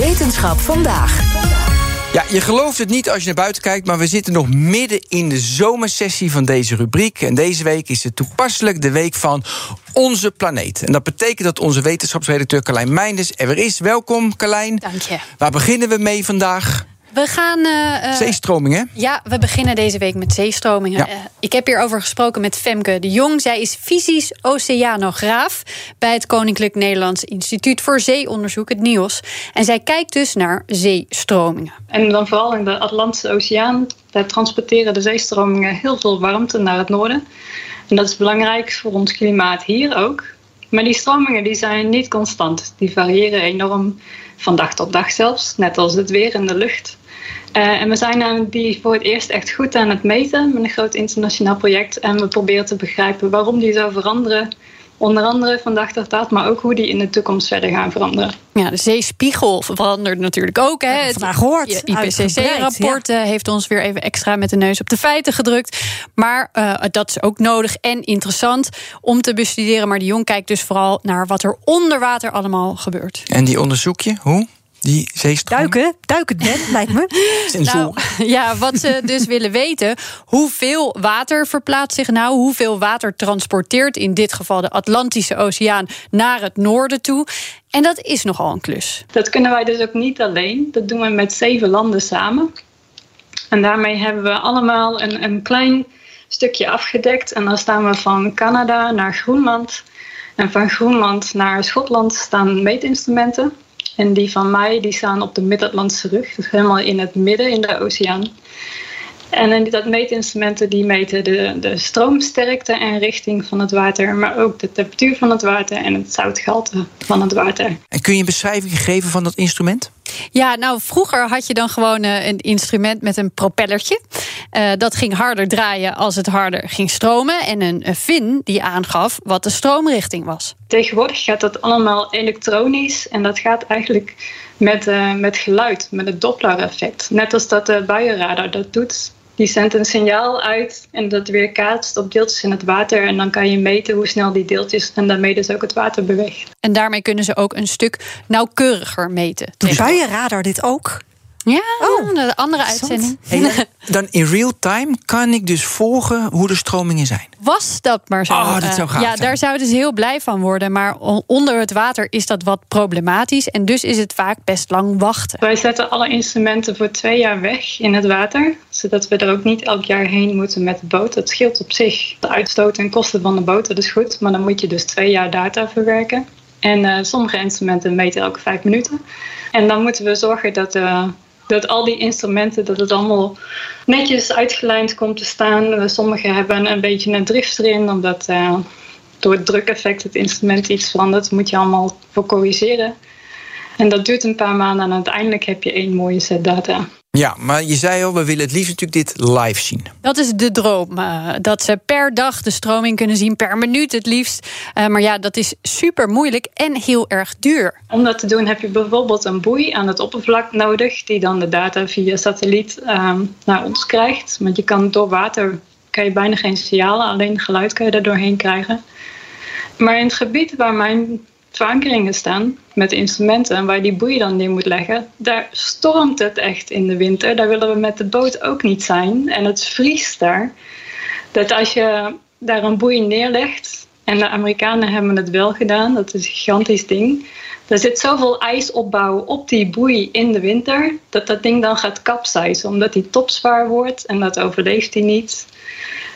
Wetenschap vandaag. Ja, je gelooft het niet als je naar buiten kijkt, maar we zitten nog midden in de zomersessie van deze rubriek. En deze week is het toepasselijk de week van onze planeet. En dat betekent dat onze wetenschapsredacteur Carlijn Meinders er weer is. Welkom, Carlijn. Dank je. Waar beginnen we mee vandaag? We gaan. Uh, zeestromingen. Ja, we beginnen deze week met zeestromingen. Ja. Uh, ik heb hierover gesproken met Femke de Jong. Zij is fysisch oceanograaf bij het Koninklijk Nederlands Instituut voor Zeeonderzoek, het NIOS. En zij kijkt dus naar zeestromingen. En dan vooral in de Atlantische Oceaan, daar transporteren de zeestromingen heel veel warmte naar het noorden. En dat is belangrijk voor ons klimaat hier ook. Maar die stromingen die zijn niet constant. Die variëren enorm van dag tot dag zelfs, net als het weer en de lucht. Uh, en we zijn aan die voor het eerst echt goed aan het meten met een groot internationaal project. En we proberen te begrijpen waarom die zo veranderen. Onder andere van dag tot dag, maar ook hoe die in de toekomst verder gaan veranderen. Ja, de zeespiegel verandert natuurlijk ook. Hè. Het vandaag gehoord. IPCC-rapport ja. heeft ons weer even extra met de neus op de feiten gedrukt. Maar uh, dat is ook nodig en interessant om te bestuderen. Maar de Jong kijkt dus vooral naar wat er onder water allemaal gebeurt. En die onderzoek je? Hoe? Die zeestroming? Duiken, duiken net, lijkt me. nou, ja, wat ze dus willen weten, hoeveel water verplaatst zich nou? Hoeveel water transporteert in dit geval de Atlantische Oceaan naar het noorden toe? En dat is nogal een klus. Dat kunnen wij dus ook niet alleen. Dat doen we met zeven landen samen. En daarmee hebben we allemaal een, een klein stukje afgedekt. En dan staan we van Canada naar Groenland. En van Groenland naar Schotland staan meetinstrumenten. En die van mij die staan op de Mid-Atlantische rug, dus helemaal in het midden in de oceaan. En dat meetinstrumenten die meten de, de stroomsterkte en richting van het water, maar ook de temperatuur van het water en het zoutgehalte van het water. En kun je een beschrijving geven van dat instrument? Ja, nou vroeger had je dan gewoon uh, een instrument met een propellertje. Uh, dat ging harder draaien als het harder ging stromen. En een, vin die aangaf wat de stroomrichting was. Tegenwoordig gaat dat allemaal elektronisch. En dat gaat eigenlijk met, uh, met geluid, met het Doppler-effect. Net als dat de buienradar dat doet. Die zendt een signaal uit en dat weerkaatst op deeltjes in het water. En dan kan je meten hoe snel die deeltjes en daarmee dus ook het water beweegt. En daarmee kunnen ze ook een stuk nauwkeuriger meten. De buienradar dit ook? Ja, oh, een andere uitzending. Hey, dan in real time kan ik dus volgen hoe de stromingen zijn. Was dat maar zo. Oh, dat zou gaaf Ja, zijn. daar zouden ze heel blij van worden. Maar onder het water is dat wat problematisch. En dus is het vaak best lang wachten. Wij zetten alle instrumenten voor twee jaar weg in het water. Zodat we er ook niet elk jaar heen moeten met de boot. Dat scheelt op zich. De uitstoot en kosten van de boot, dat is goed. Maar dan moet je dus twee jaar data verwerken. En uh, sommige instrumenten meten elke vijf minuten. En dan moeten we zorgen dat... Uh, dat al die instrumenten, dat het allemaal netjes uitgelijnd komt te staan. Sommige hebben een beetje een drift erin, omdat uh, door het drukeffect het instrument iets verandert. moet je allemaal voor corrigeren. En dat duurt een paar maanden en uiteindelijk heb je één mooie set data. Ja, maar je zei al, we willen het liefst natuurlijk dit live zien. Dat is de droom. Uh, dat ze per dag de stroming kunnen zien, per minuut het liefst. Uh, maar ja, dat is super moeilijk en heel erg duur. Om dat te doen heb je bijvoorbeeld een boei aan het oppervlak nodig, die dan de data via satelliet uh, naar ons krijgt. Want je kan door water kan je bijna geen signalen, alleen geluid kan je er doorheen krijgen. Maar in het gebied waar mijn verankeringen staan met instrumenten en waar die boei dan neer moet leggen, daar stormt het echt in de winter. Daar willen we met de boot ook niet zijn. En het vriest daar. Dat als je daar een boei neerlegt, en de Amerikanen hebben het wel gedaan, dat is een gigantisch ding. Er zit zoveel ijsopbouw op die boei in de winter, dat dat ding dan gaat kapseizen, omdat die topzwaar wordt en dat overleeft hij niet.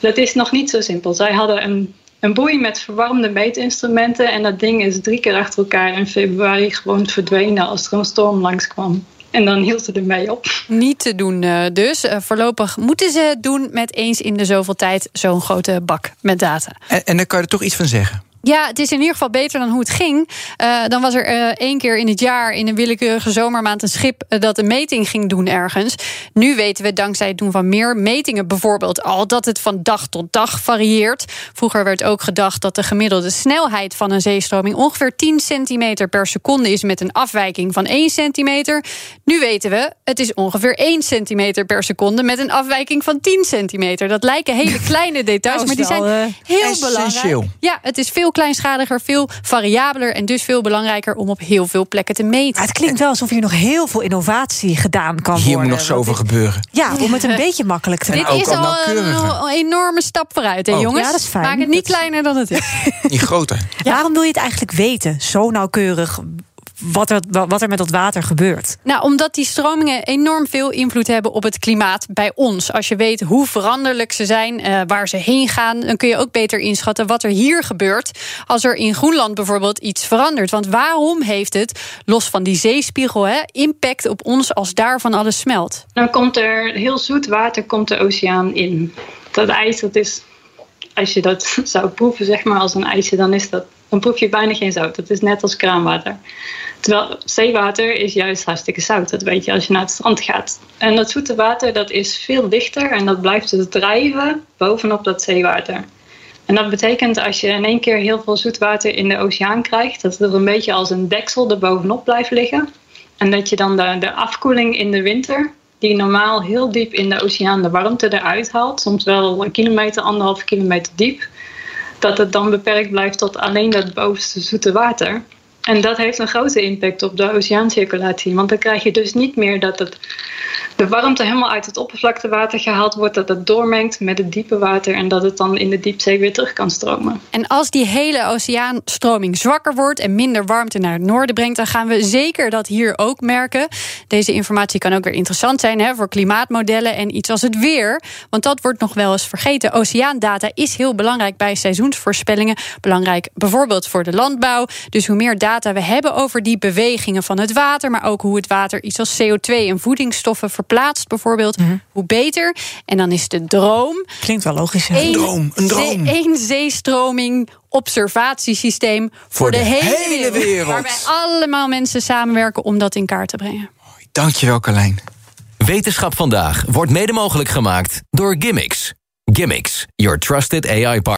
Dat is nog niet zo simpel. Zij hadden een een boei met verwarmde meetinstrumenten. En dat ding is drie keer achter elkaar in februari gewoon verdwenen als er een storm langskwam. En dan hield ze ermee op. Niet te doen uh, dus. Uh, voorlopig moeten ze het doen met eens in de zoveel tijd zo'n grote bak met data. En, en dan kan je er toch iets van zeggen? Ja, het is in ieder geval beter dan hoe het ging. Uh, dan was er uh, één keer in het jaar in een willekeurige zomermaand een schip uh, dat een meting ging doen ergens. Nu weten we dankzij het doen van meer metingen bijvoorbeeld al dat het van dag tot dag varieert. Vroeger werd ook gedacht dat de gemiddelde snelheid van een zeestroming ongeveer 10 centimeter per seconde is met een afwijking van 1 centimeter. Nu weten we, het is ongeveer 1 centimeter per seconde met een afwijking van 10 centimeter. Dat lijken hele kleine details, maar die zijn heel belangrijk. Ja, het is veel kleinschaliger, veel variabeler en dus veel belangrijker om op heel veel plekken te meten. Maar het klinkt wel alsof hier nog heel veel innovatie gedaan kan hier worden. Hier moet nog zoveel gebeuren. Ja, om het een beetje makkelijk te maken. Dit is al een, enorme stap vooruit, hè, oh. jongens? Ja, dat is fijn. Maak het niet kleiner dan het is. niet groter. Ja. Waarom wil je het eigenlijk weten? Zo nauwkeurig wat er, wat er met dat water gebeurt? Nou, omdat die stromingen enorm veel invloed hebben op het klimaat bij ons. Als je weet hoe veranderlijk ze zijn, uh, waar ze heen gaan, dan kun je ook beter inschatten wat er hier gebeurt. Als er in Groenland bijvoorbeeld iets verandert. Want waarom heeft het, los van die zeespiegel, hè, impact op ons als daar van alles smelt? Dan komt er heel zoet water komt de oceaan in. Dat ijs, dat is, als je dat zou proeven, zeg maar, als een ijsje, dan is dat dan proef je bijna geen zout. Het is net als kraanwater. Terwijl zeewater is juist hartstikke zout. Dat weet je als je naar het strand gaat. En dat zoete water dat is veel dichter en dat blijft dus drijven bovenop dat zeewater. En dat betekent als je in één keer heel veel zoet water in de oceaan krijgt, dat er een beetje als een deksel er bovenop blijft liggen. En dat je dan de, de afkoeling in de winter, die normaal heel diep in de oceaan de warmte eruit haalt, soms wel een kilometer, anderhalf kilometer diep, dat het dan beperkt blijft tot alleen dat bovenste zoete water. En dat heeft een grote impact op de oceaancirculatie. Want dan krijg je dus niet meer dat het, de warmte helemaal uit het oppervlaktewater gehaald wordt, dat het doormengt met het diepe water en dat het dan in de diepzee weer terug kan stromen. En als die hele oceaanstroming zwakker wordt en minder warmte naar het noorden brengt, dan gaan we zeker dat hier ook merken. Deze informatie kan ook weer interessant zijn hè, voor klimaatmodellen en iets als het weer. Want dat wordt nog wel eens vergeten. Oceaandata is heel belangrijk bij seizoensvoorspellingen. Belangrijk bijvoorbeeld voor de landbouw. Dus hoe meer data we hebben over die bewegingen van het water, maar ook hoe het water iets als CO2 en voedingsstoffen verplaatst, bijvoorbeeld, mm -hmm. hoe beter. En dan is de droom. Klinkt wel logisch. Een droom, een droom. Eén zeestroming observatiesysteem voor, voor de, de, hele, hele wereld. wereld. Waarbij allemaal mensen samenwerken om dat in kaart te brengen. Dankjewel, Carlijn. Wetenschap vandaag wordt mede mogelijk gemaakt door Gimmicks. Gimmicks, your trusted AI partner.